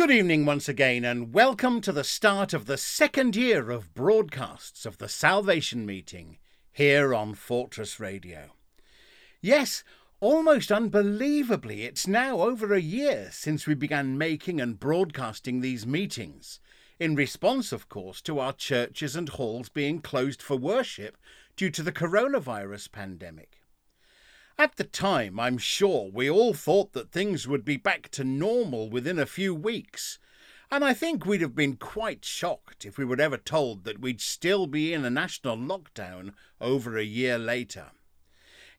Good evening once again, and welcome to the start of the second year of broadcasts of the Salvation Meeting here on Fortress Radio. Yes, almost unbelievably, it's now over a year since we began making and broadcasting these meetings, in response, of course, to our churches and halls being closed for worship due to the coronavirus pandemic. At the time, I'm sure we all thought that things would be back to normal within a few weeks, and I think we'd have been quite shocked if we were ever told that we'd still be in a national lockdown over a year later.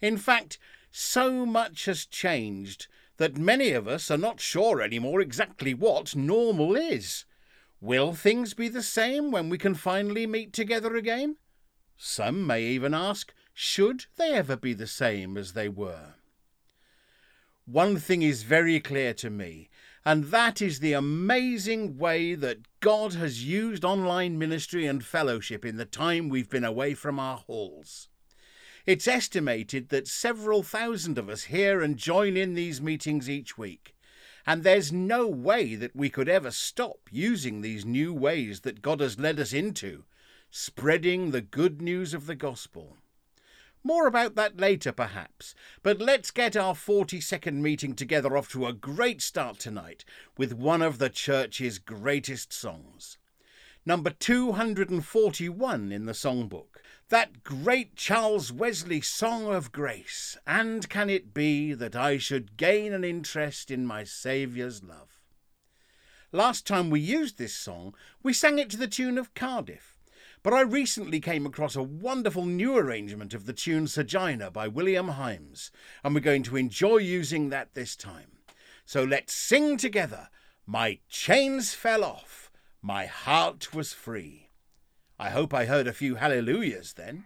In fact, so much has changed that many of us are not sure anymore exactly what normal is. Will things be the same when we can finally meet together again? Some may even ask, should they ever be the same as they were? One thing is very clear to me, and that is the amazing way that God has used online ministry and fellowship in the time we've been away from our halls. It's estimated that several thousand of us hear and join in these meetings each week, and there's no way that we could ever stop using these new ways that God has led us into, spreading the good news of the gospel. More about that later, perhaps, but let's get our 42nd meeting together off to a great start tonight with one of the church's greatest songs. Number 241 in the songbook, that great Charles Wesley Song of Grace, and can it be that I should gain an interest in my Saviour's love? Last time we used this song, we sang it to the tune of Cardiff. But I recently came across a wonderful new arrangement of the tune Sagina by William Himes, and we're going to enjoy using that this time. So let's sing together My chains fell off, my heart was free. I hope I heard a few hallelujahs then.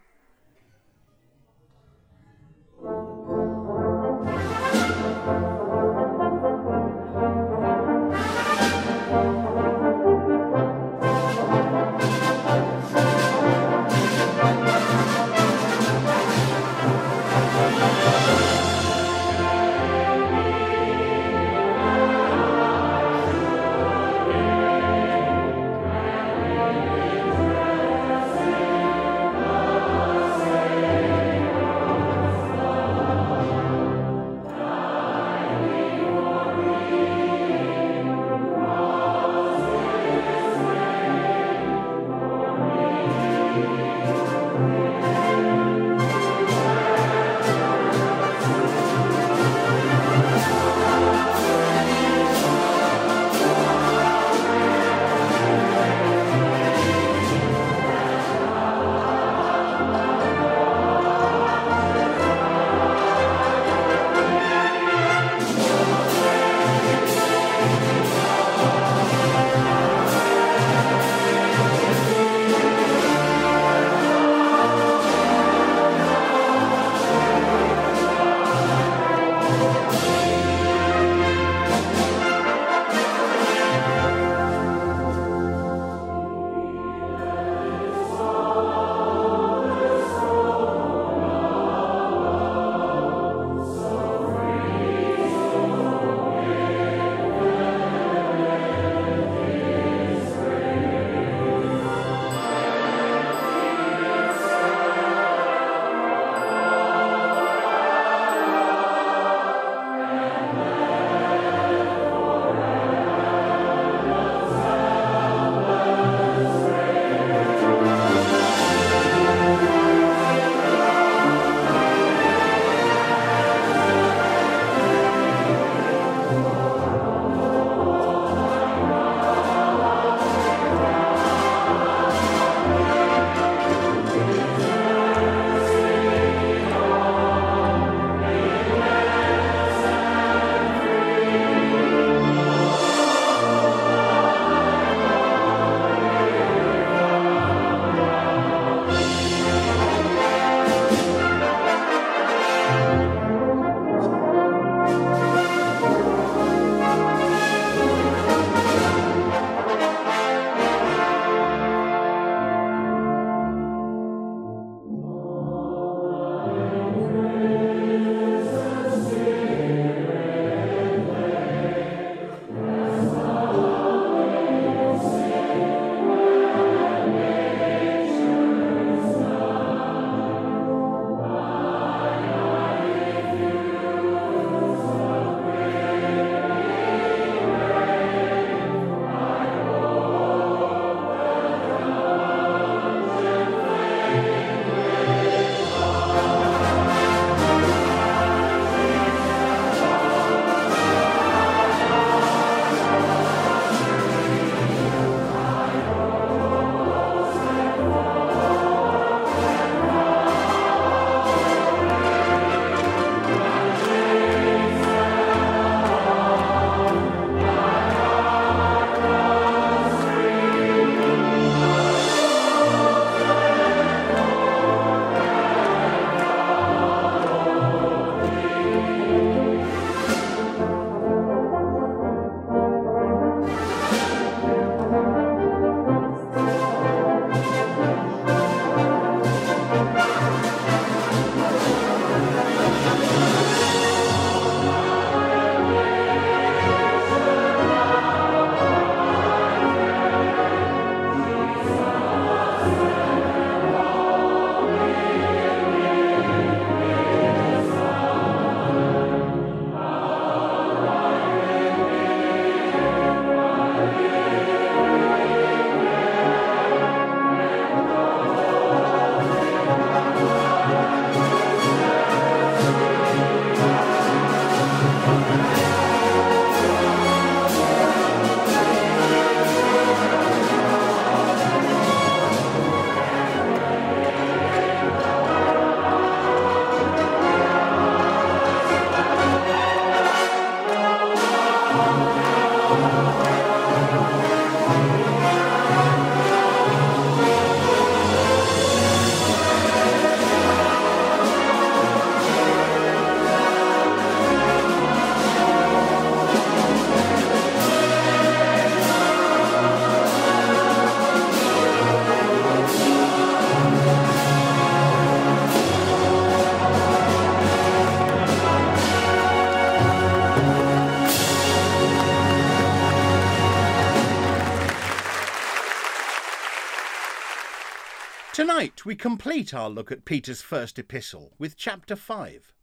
We complete our look at Peter's first epistle with chapter 5.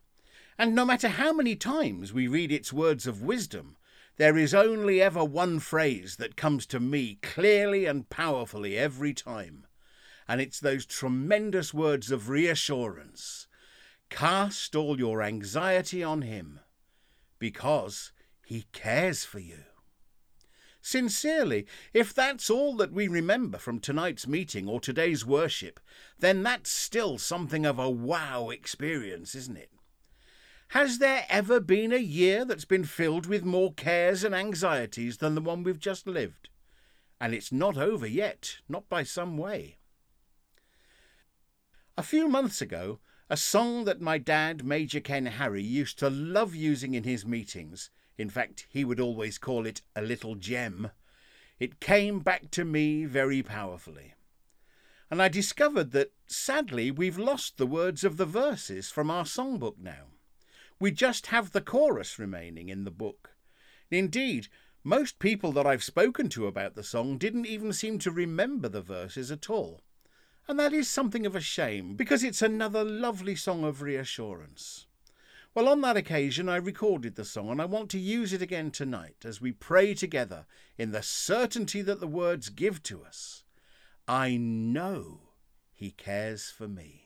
And no matter how many times we read its words of wisdom, there is only ever one phrase that comes to me clearly and powerfully every time. And it's those tremendous words of reassurance Cast all your anxiety on him, because he cares for you. Sincerely, if that's all that we remember from tonight's meeting or today's worship, then that's still something of a wow experience, isn't it? Has there ever been a year that's been filled with more cares and anxieties than the one we've just lived? And it's not over yet, not by some way. A few months ago, a song that my dad, Major Ken Harry, used to love using in his meetings in fact, he would always call it a little gem. It came back to me very powerfully. And I discovered that, sadly, we've lost the words of the verses from our songbook now. We just have the chorus remaining in the book. Indeed, most people that I've spoken to about the song didn't even seem to remember the verses at all. And that is something of a shame, because it's another lovely song of reassurance. Well, on that occasion, I recorded the song, and I want to use it again tonight as we pray together in the certainty that the words give to us. I know He cares for me.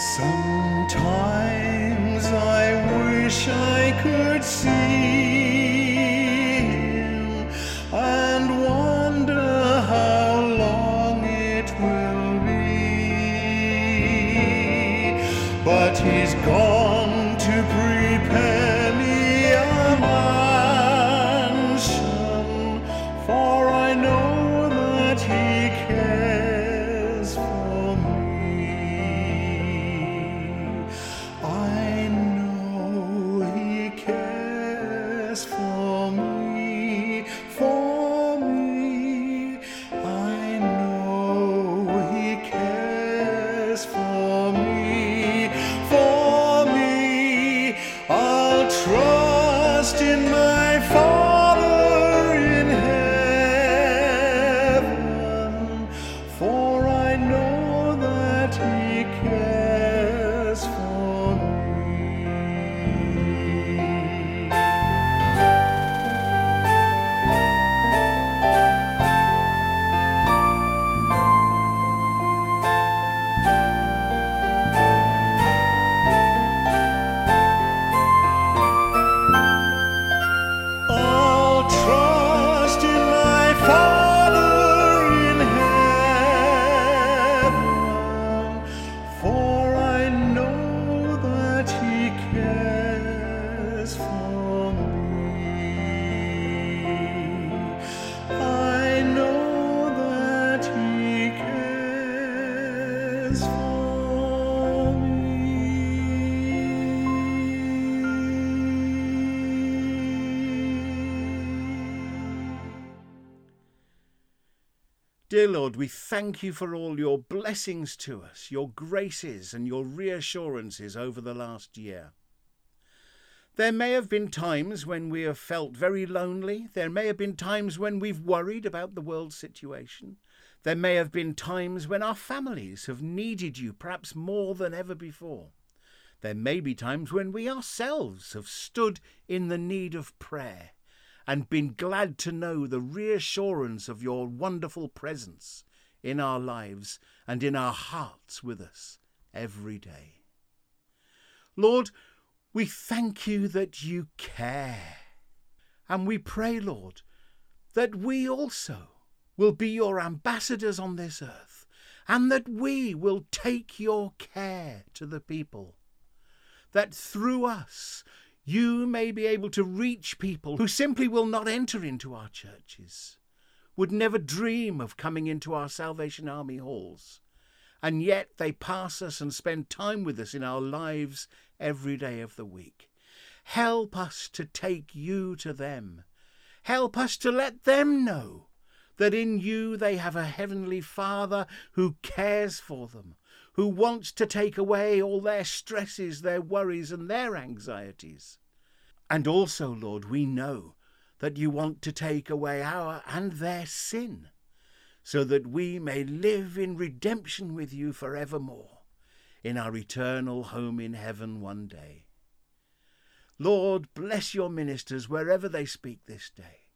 Sometimes I wish I could see. Dear Lord, we thank you for all your blessings to us, your graces and your reassurances over the last year. There may have been times when we have felt very lonely. There may have been times when we've worried about the world situation. There may have been times when our families have needed you perhaps more than ever before. There may be times when we ourselves have stood in the need of prayer and been glad to know the reassurance of your wonderful presence in our lives and in our hearts with us every day. Lord, we thank you that you care. And we pray, Lord, that we also will be your ambassadors on this earth and that we will take your care to the people. That through us you may be able to reach people who simply will not enter into our churches, would never dream of coming into our Salvation Army halls, and yet they pass us and spend time with us in our lives every day of the week. Help us to take you to them. Help us to let them know that in you they have a heavenly Father who cares for them, who wants to take away all their stresses, their worries, and their anxieties. And also, Lord, we know that you want to take away our and their sin, so that we may live in redemption with you forevermore, in our eternal home in heaven one day. Lord, bless your ministers wherever they speak this day,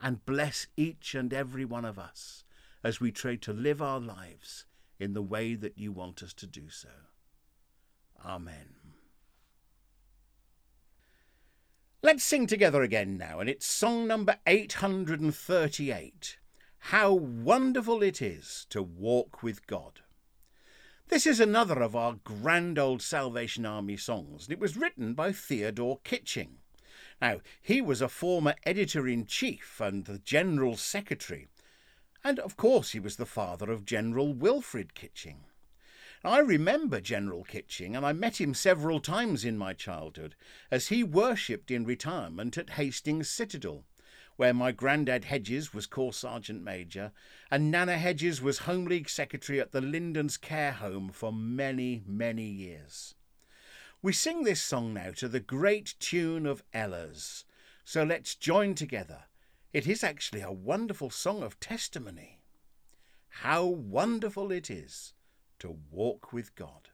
and bless each and every one of us as we try to live our lives in the way that you want us to do so. Amen. Let's sing together again now, and it's song number 838 How Wonderful It Is to Walk with God. This is another of our grand old Salvation Army songs, and it was written by Theodore Kitching. Now, he was a former editor in chief and the general secretary, and of course he was the father of General Wilfred Kitching. I remember General Kitching, and I met him several times in my childhood, as he worshipped in retirement at Hastings Citadel, where my grandad Hedges was Corps Sergeant Major, and Nana Hedges was Home League Secretary at the Lindens Care Home for many, many years. We sing this song now to the great tune of Ellers, so let's join together. It is actually a wonderful song of testimony. How wonderful it is to walk with God.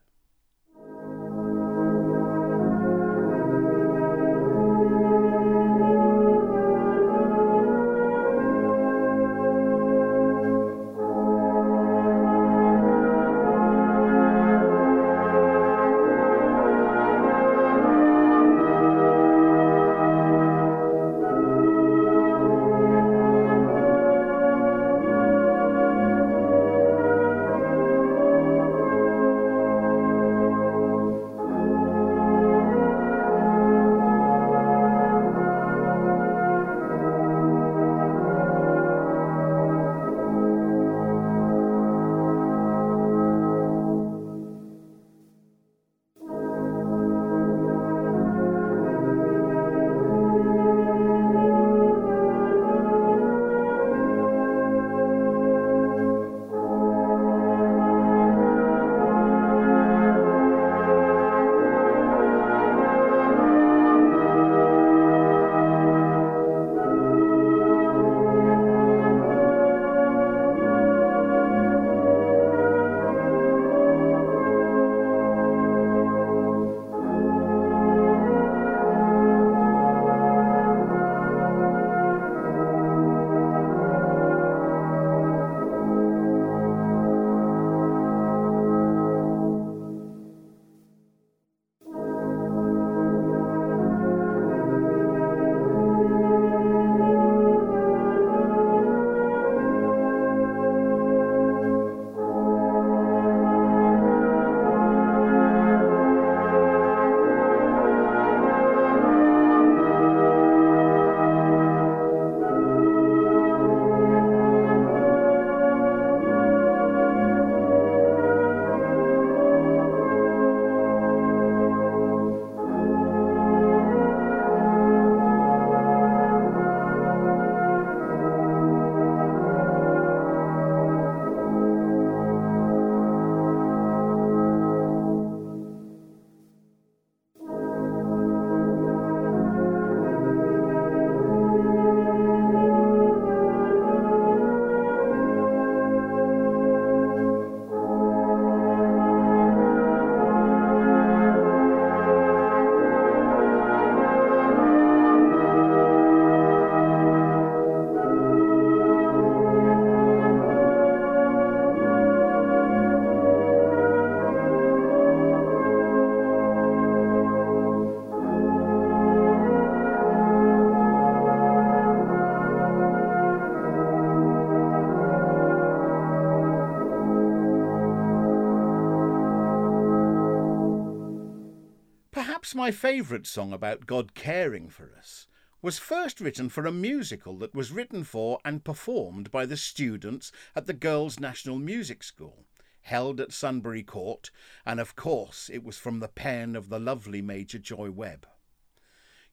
Perhaps my favourite song about God caring for us was first written for a musical that was written for and performed by the students at the Girls' National Music School, held at Sunbury Court, and of course it was from the pen of the lovely Major Joy Webb.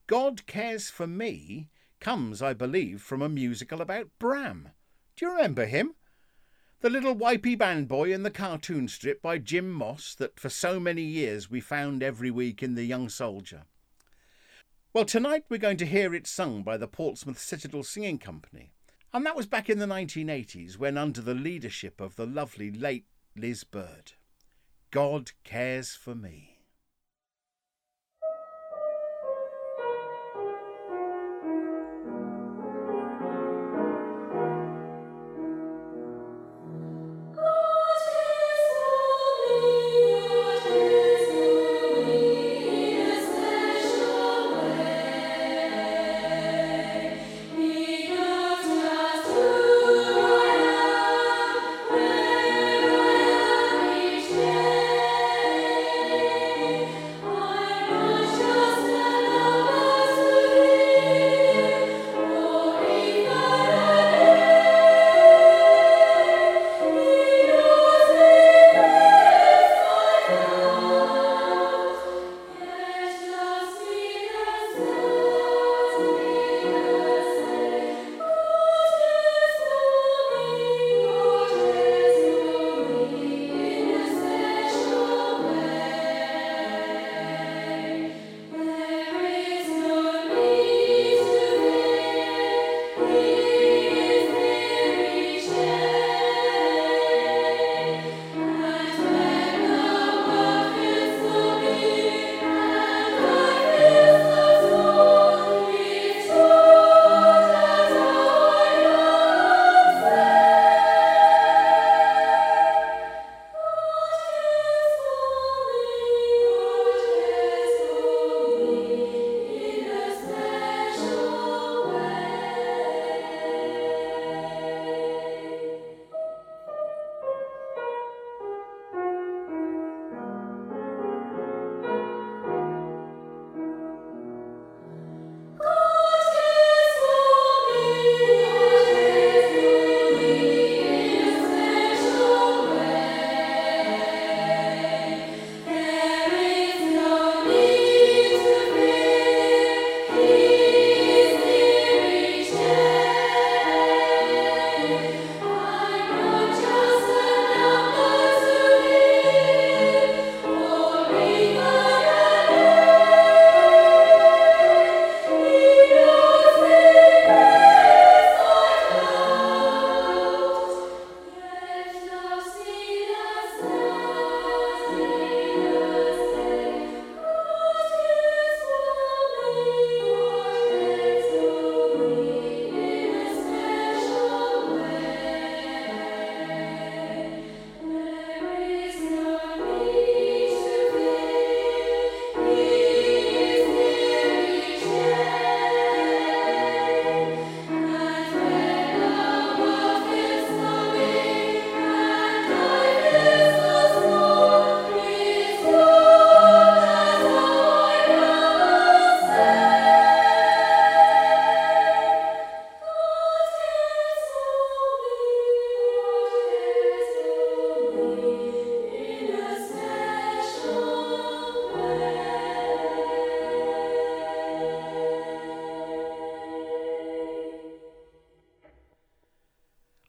God Cares for Me comes, I believe, from a musical about Bram. Do you remember him? The little wipey band boy in the cartoon strip by Jim Moss that for so many years we found every week in The Young Soldier. Well, tonight we're going to hear it sung by the Portsmouth Citadel Singing Company. And that was back in the 1980s when, under the leadership of the lovely late Liz Bird, God Cares for Me.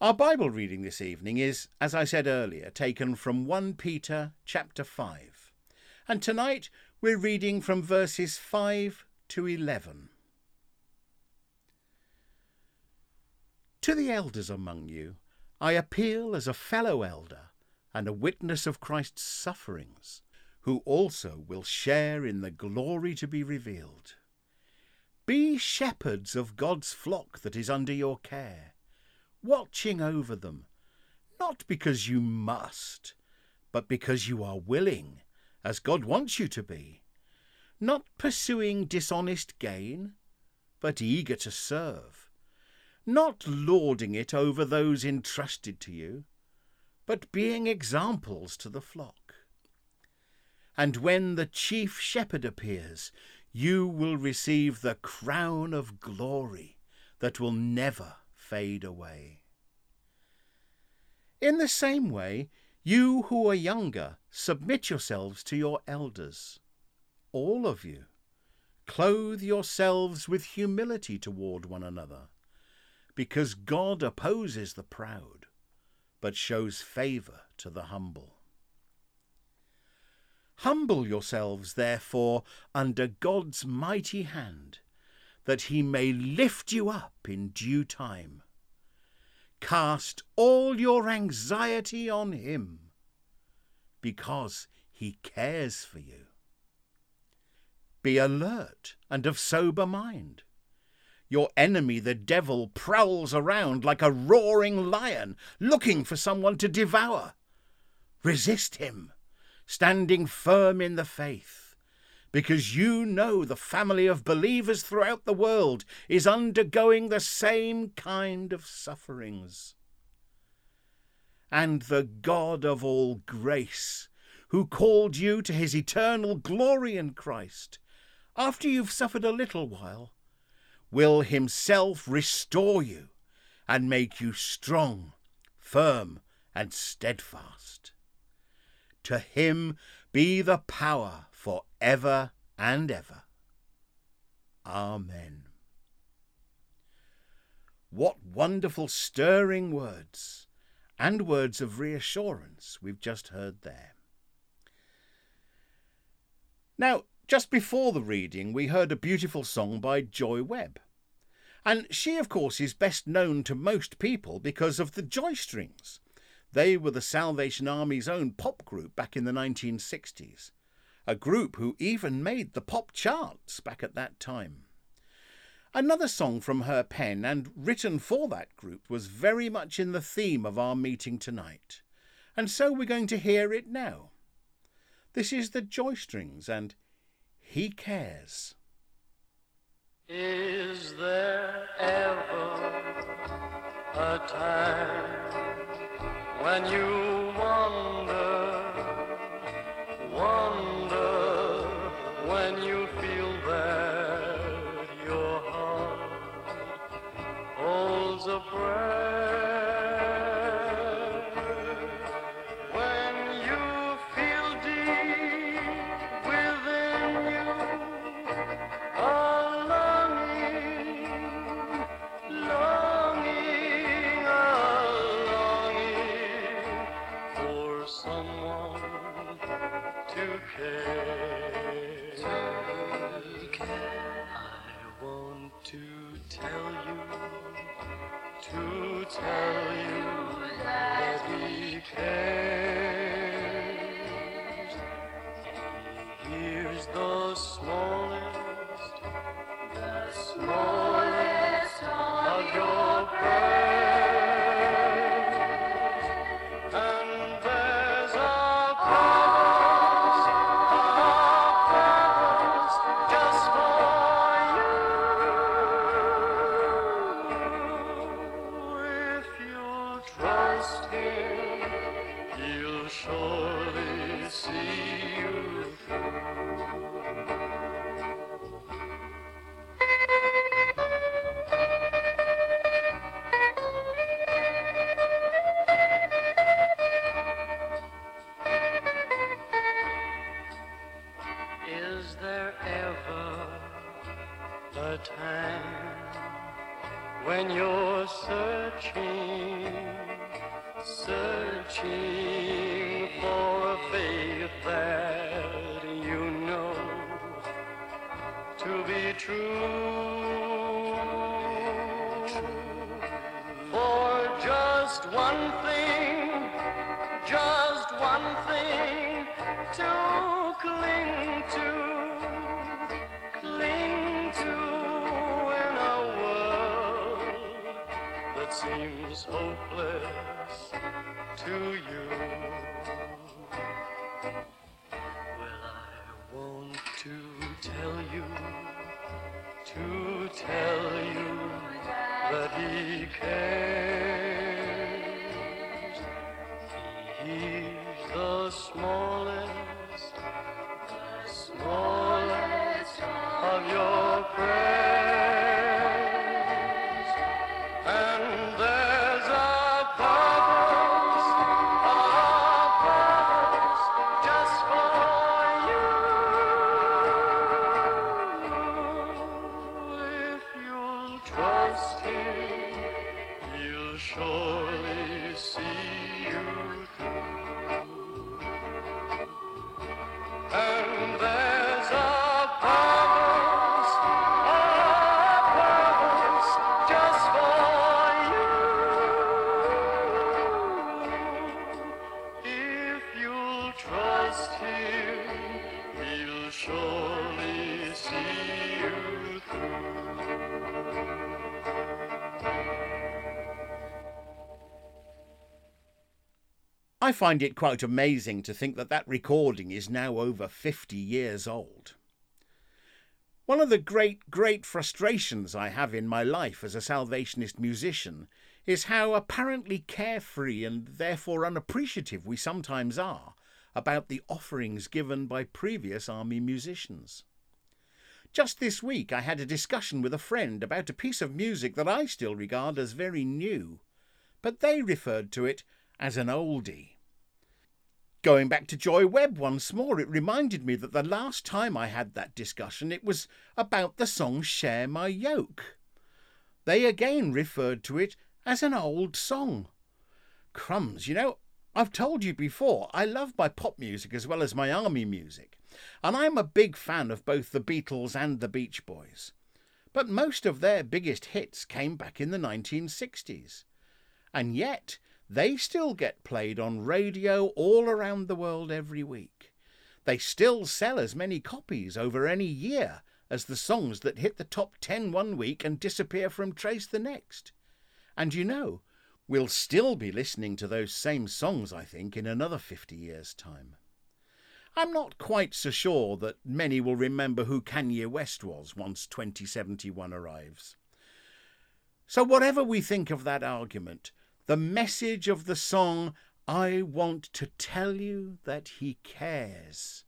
Our Bible reading this evening is, as I said earlier, taken from 1 Peter chapter 5. And tonight we're reading from verses 5 to 11. To the elders among you, I appeal as a fellow elder and a witness of Christ's sufferings, who also will share in the glory to be revealed. Be shepherds of God's flock that is under your care watching over them, not because you must, but because you are willing, as God wants you to be, not pursuing dishonest gain, but eager to serve, not lording it over those entrusted to you, but being examples to the flock. And when the chief shepherd appears, you will receive the crown of glory that will never fade away. In the same way, you who are younger, submit yourselves to your elders. All of you. Clothe yourselves with humility toward one another, because God opposes the proud, but shows favour to the humble. Humble yourselves, therefore, under God's mighty hand, that he may lift you up in due time. Cast all your anxiety on him, because he cares for you. Be alert and of sober mind. Your enemy, the devil, prowls around like a roaring lion, looking for someone to devour. Resist him, standing firm in the faith, because you know the family of believers throughout the world is undergoing the same kind of sufferings. And the God of all grace, who called you to his eternal glory in Christ, after you've suffered a little while, will himself restore you and make you strong, firm, and steadfast. To him be the power ever and ever. Amen. What wonderful, stirring words and words of reassurance we've just heard there. Now, just before the reading, we heard a beautiful song by Joy Webb. And she, of course, is best known to most people because of the Joystrings. They were the Salvation Army's own pop group back in the 1960s, a group who even made the pop charts back at that time. Another song from her pen and written for that group was very much in the theme of our meeting tonight, and so we're going to hear it now. This is the Joystrings and he cares. Is there ever a time when you wonder, wonder you, to tell you that he came. Find it quite amazing to think that that recording is now over 50 years old. One of the great, great frustrations I have in my life as a Salvationist musician is how apparently carefree and therefore unappreciative we sometimes are about the offerings given by previous army musicians. Just this week I had a discussion with a friend about a piece of music that I still regard as very new, but they referred to it as an oldie. Going back to Joy Webb once more, it reminded me that the last time I had that discussion it was about the song Share My Yoke. They again referred to it as an old song. Crumbs, you know, I've told you before, I love my pop music as well as my army music, and I'm a big fan of both the Beatles and the Beach Boys. But most of their biggest hits came back in the 1960s. And yet, they still get played on radio all around the world every week. They still sell as many copies over any year as the songs that hit the top 10 one week and disappear from trace the next. And you know, we'll still be listening to those same songs, I think, in another 50 years' time. I'm not quite so sure that many will remember who Kanye West was once 2071 arrives. So, whatever we think of that argument, the message of the song, I Want to Tell You That He Cares,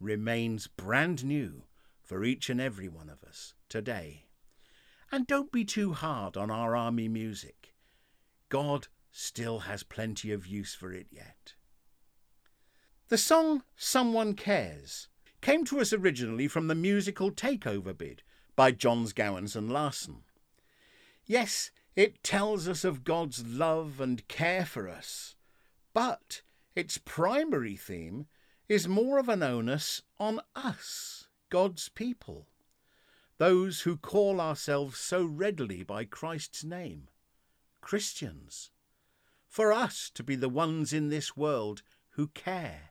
remains brand new for each and every one of us today. And don't be too hard on our army music. God still has plenty of use for it yet. The song Someone Cares came to us originally from the musical Takeover bid by Johns Gowans and Larsson. Yes, it tells us of God's love and care for us, but its primary theme is more of an onus on us, God's people, those who call ourselves so readily by Christ's name, Christians, for us to be the ones in this world who care.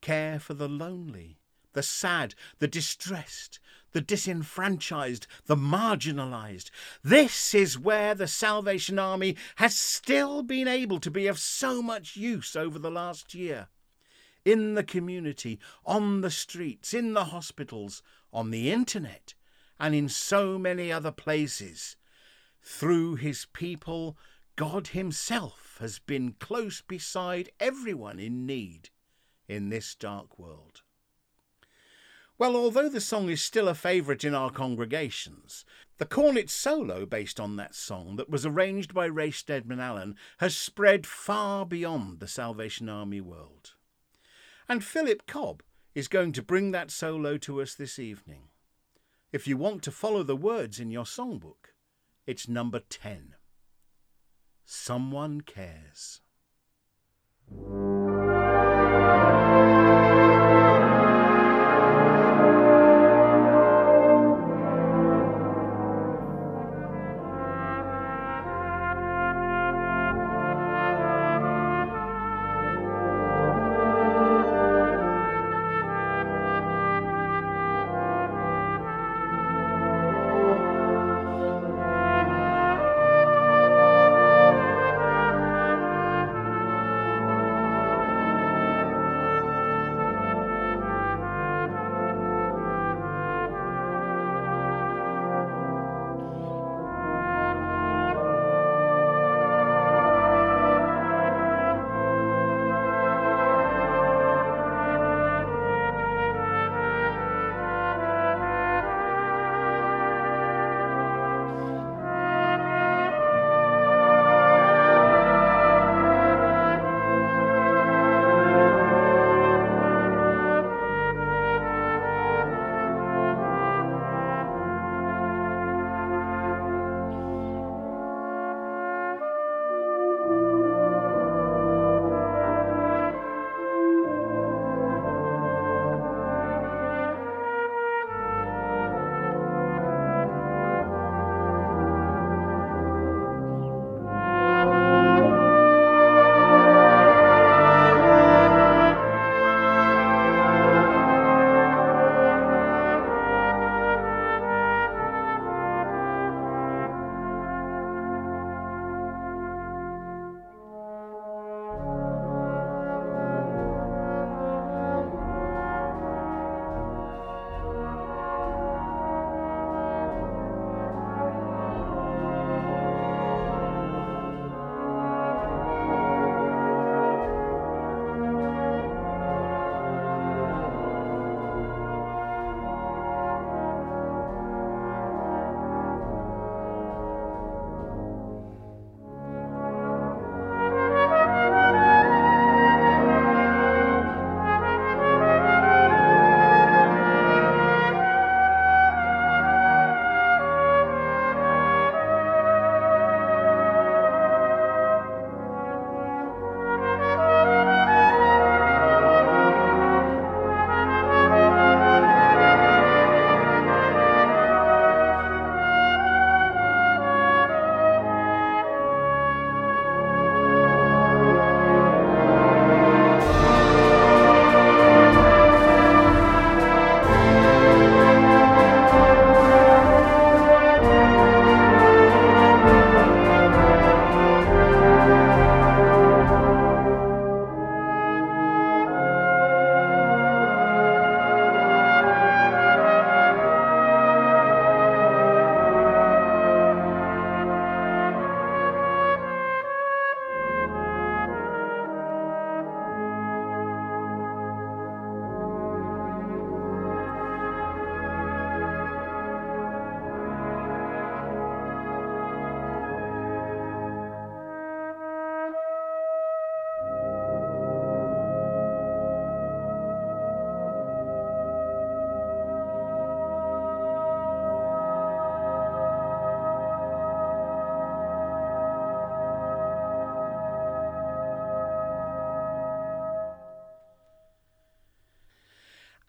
Care for the lonely, the sad, the distressed, the disenfranchised, the marginalised. This is where the Salvation Army has still been able to be of so much use over the last year. In the community, on the streets, in the hospitals, on the internet, and in so many other places. Through his people, God Himself has been close beside everyone in need in this dark world. Well, although the song is still a favourite in our congregations, the cornet solo based on that song that was arranged by Ray Steadman Allen has spread far beyond the Salvation Army world. And Philip Cobb is going to bring that solo to us this evening. If you want to follow the words in your songbook, it's number 10. Someone cares.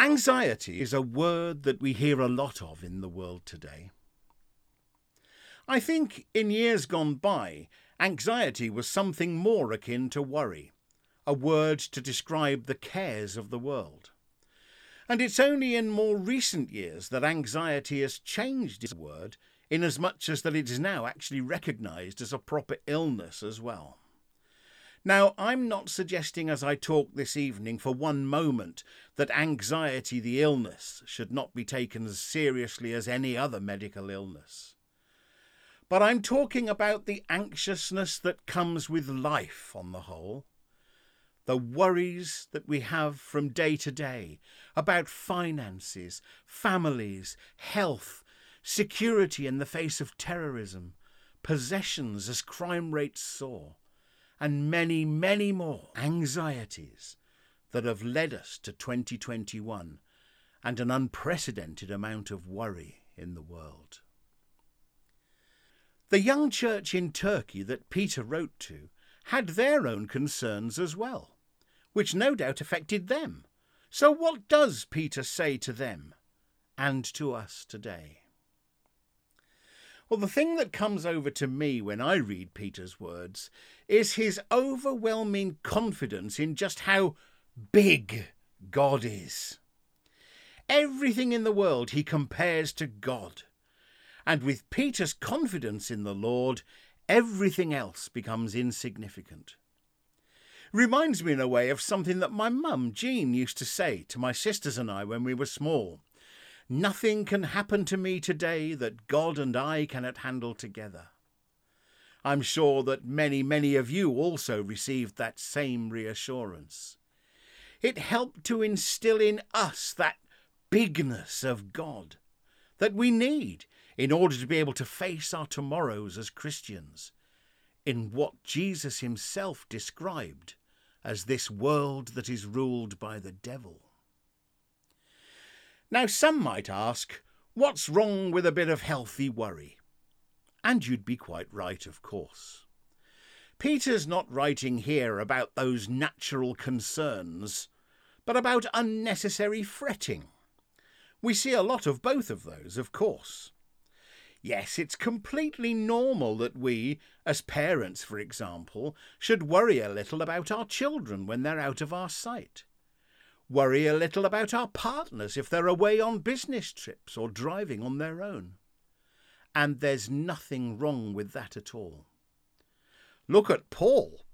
Anxiety is a word that we hear a lot of in the world today. I think in years gone by, anxiety was something more akin to worry, a word to describe the cares of the world. And it's only in more recent years that anxiety has changed its word, inasmuch as that it is now actually recognised as a proper illness as well. Now, I'm not suggesting as I talk this evening for one moment that anxiety, the illness, should not be taken as seriously as any other medical illness. But I'm talking about the anxiousness that comes with life on the whole. The worries that we have from day to day about finances, families, health, security in the face of terrorism, possessions as crime rates soar, and many, many more anxieties that have led us to 2021 and an unprecedented amount of worry in the world. The young church in Turkey that Peter wrote to had their own concerns as well, which no doubt affected them. So, what does Peter say to them and to us today? Well, the thing that comes over to me when I read Peter's words is his overwhelming confidence in just how big God is. Everything in the world he compares to God. And with Peter's confidence in the Lord, everything else becomes insignificant. Reminds me in a way of something that my mum, Jean, used to say to my sisters and I when we were small. Nothing can happen to me today that God and I cannot handle together. I'm sure that many, many of you also received that same reassurance. It helped to instill in us that bigness of God that we need in order to be able to face our tomorrows as Christians in what Jesus himself described as this world that is ruled by the devil. Now, some might ask, what's wrong with a bit of healthy worry? And you'd be quite right, of course. Peter's not writing here about those natural concerns, but about unnecessary fretting. We see a lot of both of those, of course. Yes, it's completely normal that we, as parents for example, should worry a little about our children when they're out of our sight. Worry a little about our partners if they're away on business trips or driving on their own. And there's nothing wrong with that at all. Look at Paul.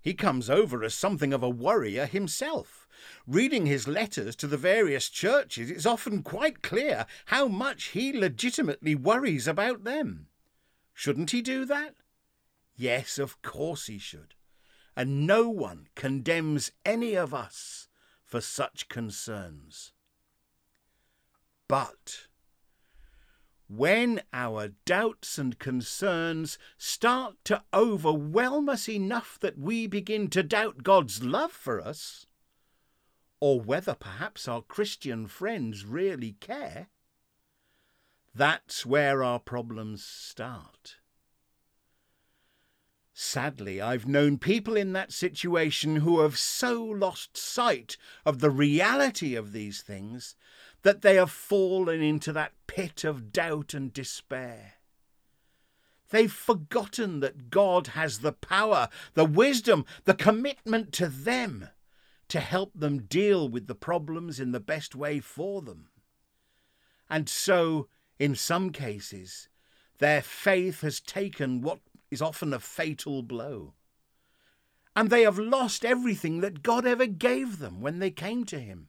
He comes over as something of a worrier himself. Reading his letters to the various churches, it's often quite clear how much he legitimately worries about them. Shouldn't he do that? Yes, of course he should. And no one condemns any of us for such concerns. But when our doubts and concerns start to overwhelm us enough that we begin to doubt God's love for us, or whether perhaps our Christian friends really care, that's where our problems start. Sadly, I've known people in that situation who have so lost sight of the reality of these things that they have fallen into that pit of doubt and despair. They've forgotten that God has the power, the wisdom, the commitment to them to help them deal with the problems in the best way for them. And so, in some cases, their faith has taken what is often a fatal blow. And they have lost everything that God ever gave them when they came to Him.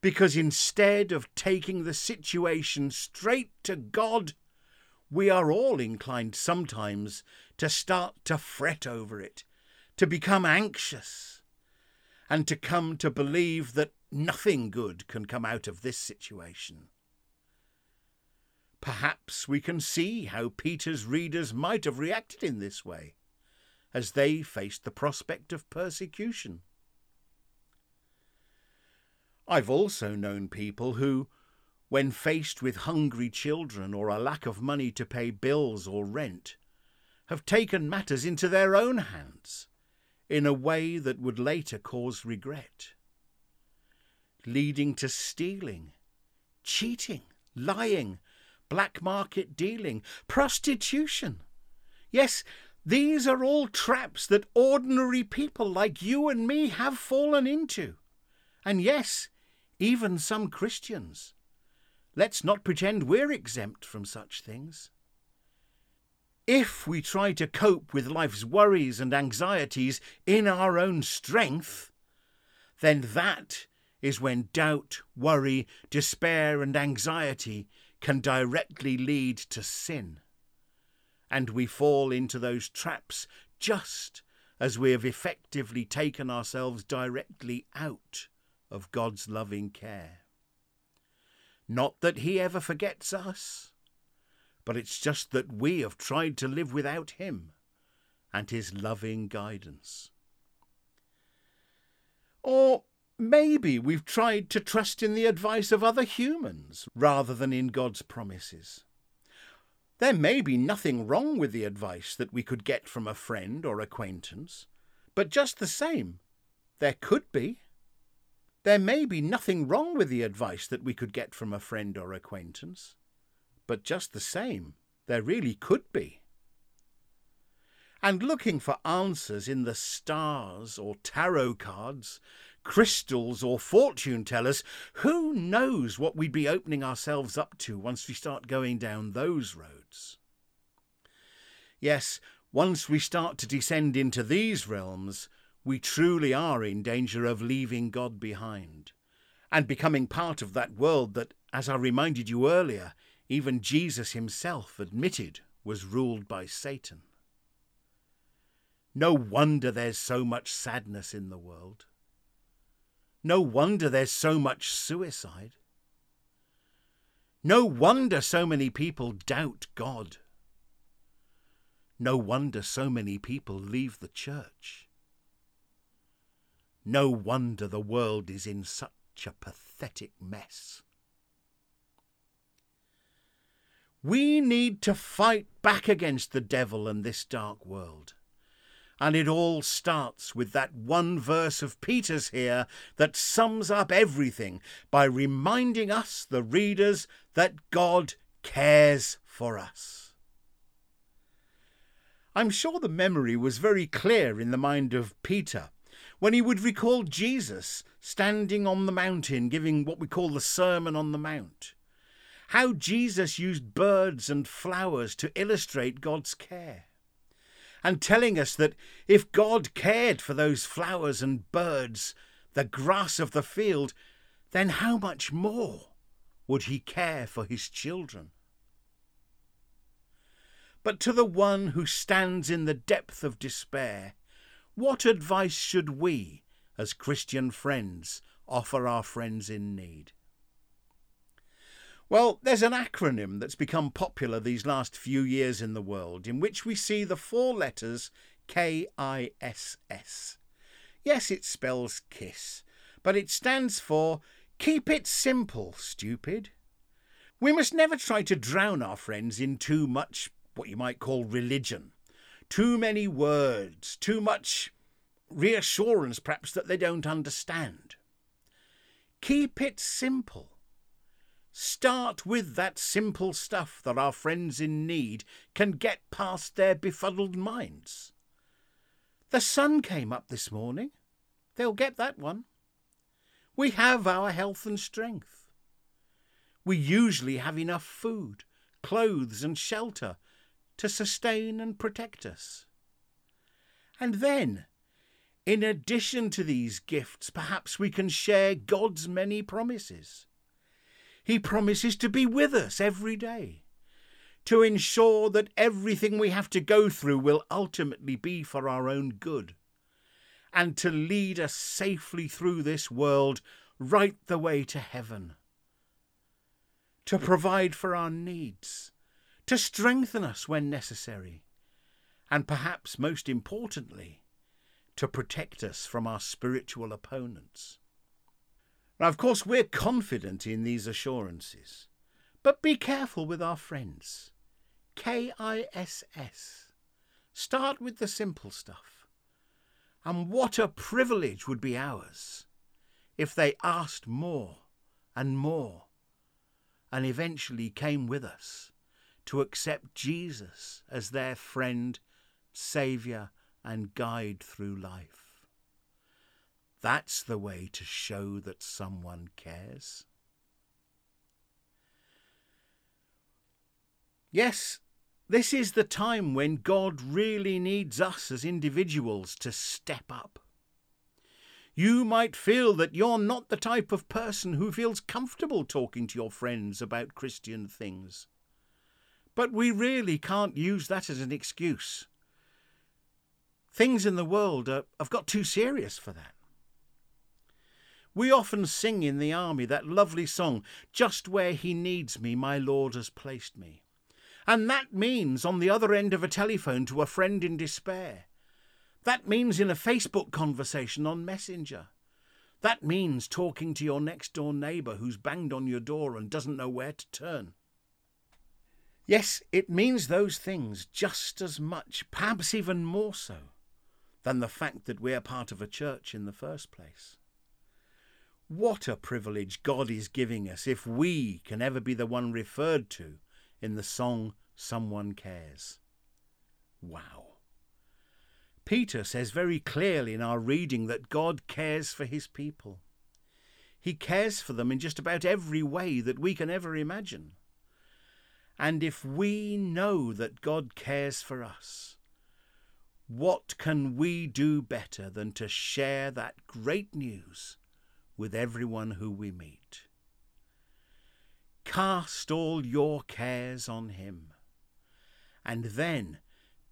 Because instead of taking the situation straight to God, we are all inclined sometimes to start to fret over it, to become anxious, and to come to believe that nothing good can come out of this situation. Perhaps we can see how Peter's readers might have reacted in this way as they faced the prospect of persecution. I've also known people who, when faced with hungry children or a lack of money to pay bills or rent, have taken matters into their own hands in a way that would later cause regret. leading to stealing, cheating, lying, black market dealing, prostitution. Yes, these are all traps that ordinary people like you and me have fallen into. And yes, even some Christians. Let's not pretend we're exempt from such things. If we try to cope with life's worries and anxieties in our own strength, then that is when doubt, worry, despair, and anxiety can directly lead to sin. And we fall into those traps just as we have effectively taken ourselves directly out of God's loving care. Not that He ever forgets us, but it's just that we have tried to live without Him and His loving guidance. Or maybe we've tried to trust in the advice of other humans rather than in God's promises. There may be nothing wrong with the advice that we could get from a friend or acquaintance, but just the same, there could be. There may be nothing wrong with the advice that we could get from a friend or acquaintance, but just the same, there really could be. And looking for answers in the stars or tarot cards, crystals or fortune tellers, who knows what we'd be opening ourselves up to once we start going down those roads? Yes, once we start to descend into these realms, we truly are in danger of leaving God behind and becoming part of that world that, as I reminded you earlier, even Jesus himself admitted was ruled by Satan. No wonder there's so much sadness in the world. No wonder there's so much suicide. No wonder so many people doubt God. No wonder so many people leave the church. No wonder the world is in such a pathetic mess. We need to fight back against the devil and this dark world. And it all starts with that one verse of Peter's here that sums up everything by reminding us, the readers, that God cares for us. I'm sure the memory was very clear in the mind of Peter when he would recall Jesus standing on the mountain giving what we call the Sermon on the Mount. How Jesus used birds and flowers to illustrate God's care. And telling us that if God cared for those flowers and birds, the grass of the field, then how much more would he care for his children? But to the one who stands in the depth of despair, what advice should we, as Christian friends, offer our friends in need? Well, there's an acronym that's become popular these last few years in the world in which we see the four letters KISS. Yes, it spells KISS, but it stands for Keep It Simple, Stupid. We must never try to drown our friends in too much what you might call religion too many words, too much reassurance perhaps that they don't understand. Keep it simple. Start with that simple stuff that our friends in need can get past their befuddled minds. The sun came up this morning. They'll get that one. We have our health and strength. We usually have enough food, clothes, and shelter to sustain and protect us. And then, in addition to these gifts, perhaps we can share God's many promises. He promises to be with us every day, to ensure that everything we have to go through will ultimately be for our own good, and to lead us safely through this world right the way to heaven, to provide for our needs. To strengthen us when necessary, and perhaps most importantly, to protect us from our spiritual opponents. Now, of course, we're confident in these assurances, but be careful with our friends. K I S S. Start with the simple stuff. And what a privilege would be ours if they asked more and more and eventually came with us to accept Jesus as their friend, saviour, and guide through life. That's the way to show that someone cares. Yes, this is the time when God really needs us as individuals to step up. You might feel that you're not the type of person who feels comfortable talking to your friends about Christian things. But we really can't use that as an excuse. Things in the world are, have got too serious for that. We often sing in the army that lovely song, Just Where He Needs Me, My Lord Has Placed Me. And that means on the other end of a telephone to a friend in despair. That means in a Facebook conversation on Messenger. That means talking to your next door neighbour who's banged on your door and doesn't know where to turn. Yes, it means those things just as much, perhaps even more so, than the fact that we're part of a church in the first place. What a privilege God is giving us if we can ever be the one referred to in the song Someone Cares. Wow. Peter says very clearly in our reading that God cares for his people. He cares for them in just about every way that we can ever imagine. And if we know that God cares for us, what can we do better than to share that great news with everyone who we meet? Cast all your cares on him, and then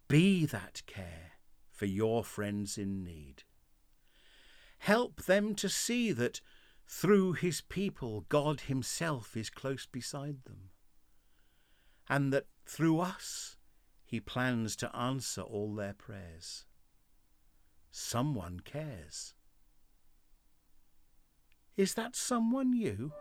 be that care for your friends in need. Help them to see that through his people, God himself is close beside them, and that through us, he plans to answer all their prayers. Someone cares. Is that someone you?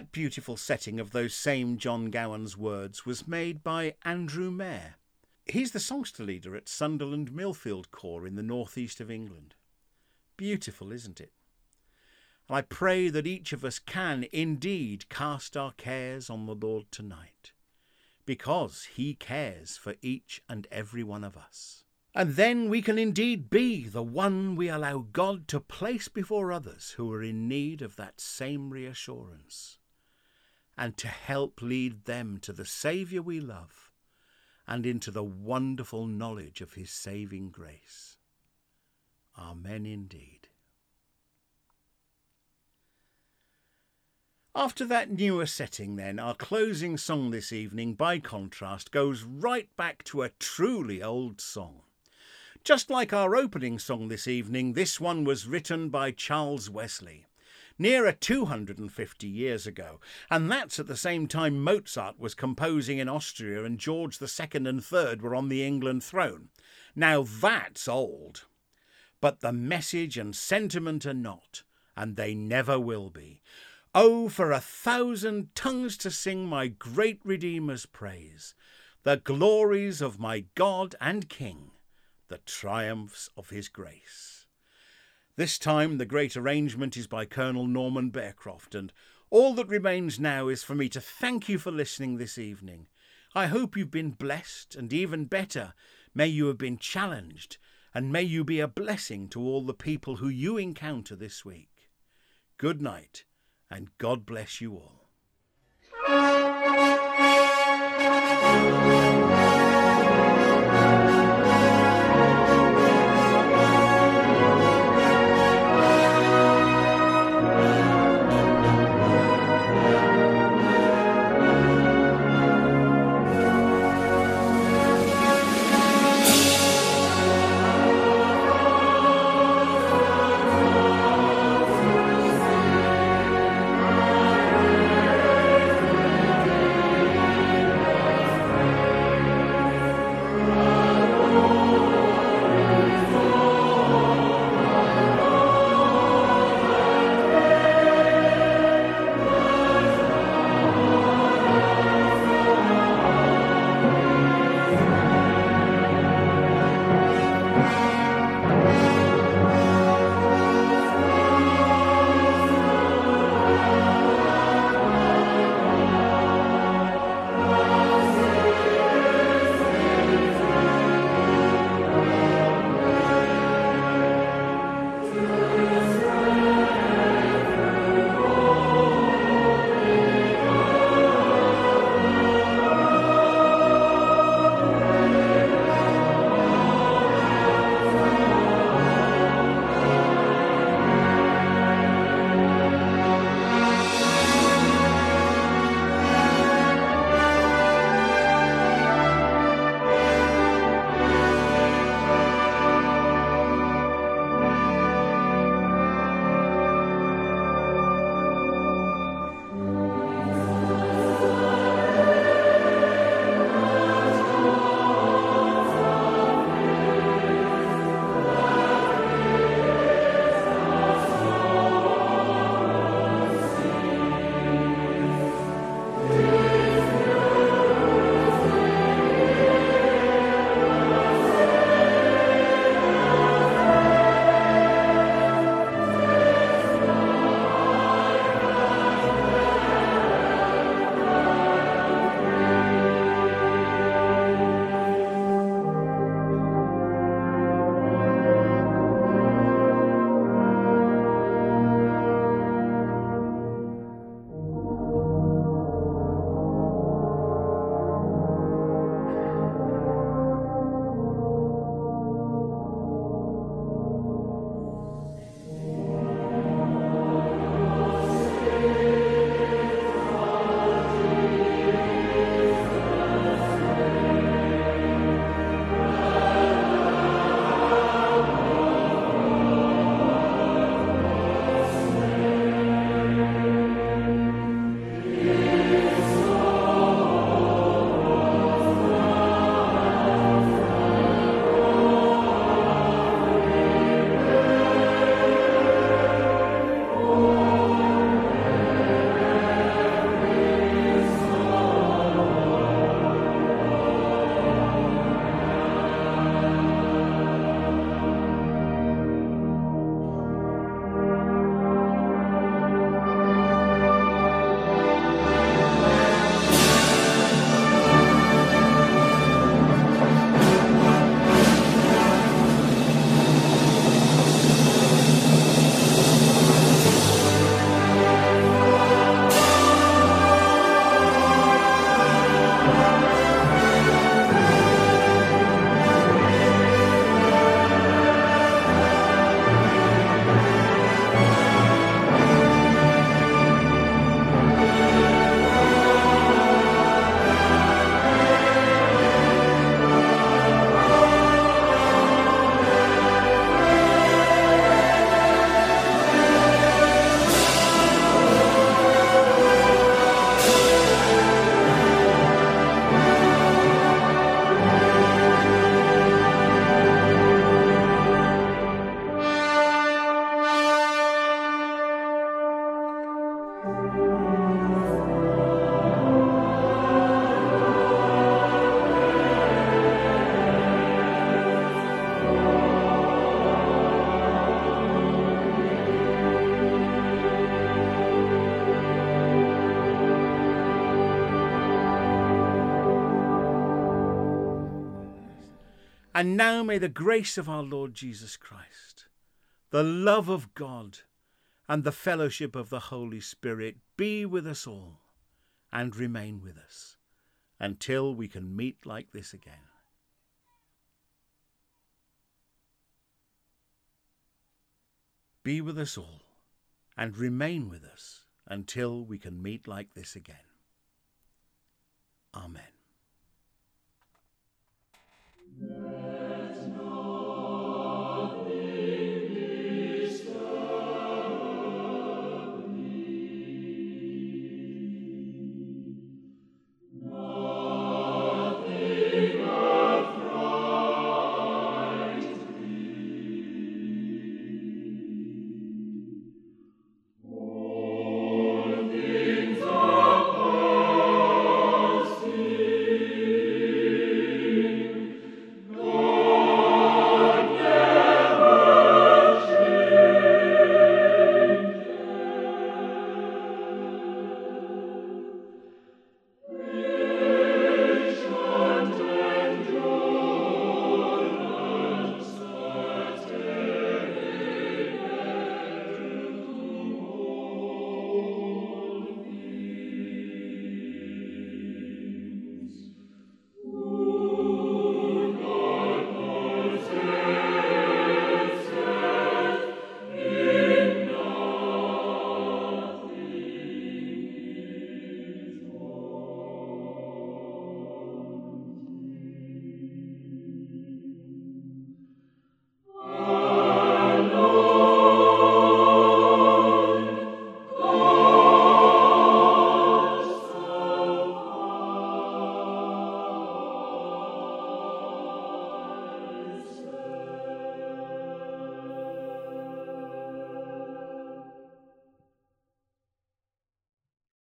That beautiful setting of those same John Gowans' words was made by Andrew Mair. He's the songster leader at Sunderland Millfield Corps in the northeast of England. Beautiful, isn't it? And I pray that each of us can indeed cast our cares on the Lord tonight, because He cares for each and every one of us. And then we can indeed be the one we allow God to place before others who are in need of that same reassurance and to help lead them to the Saviour we love and into the wonderful knowledge of his saving grace. Amen indeed. After that newer setting, then, our closing song this evening, by contrast, goes right back to a truly old song. Just like our opening song this evening, this one was written by Charles Wesley nearer 250 years ago, and that's at the same time Mozart was composing in Austria and George II and III were on the England throne. Now that's old. But the message and sentiment are not, and they never will be. Oh, for a thousand tongues to sing my great Redeemer's praise, the glories of my God and King, the triumphs of his grace. This time the great arrangement is by Colonel Norman Bearcroft, and all that remains now is for me to thank you for listening this evening. I hope you've been blessed, and even better, may you have been challenged, and may you be a blessing to all the people who you encounter this week. Good night, and God bless you all. And now may the grace of our Lord Jesus Christ, the love of God, and the fellowship of the Holy Spirit be with us all and remain with us until we can meet like this again. Be with us all and remain with us until we can meet like this again. Amen.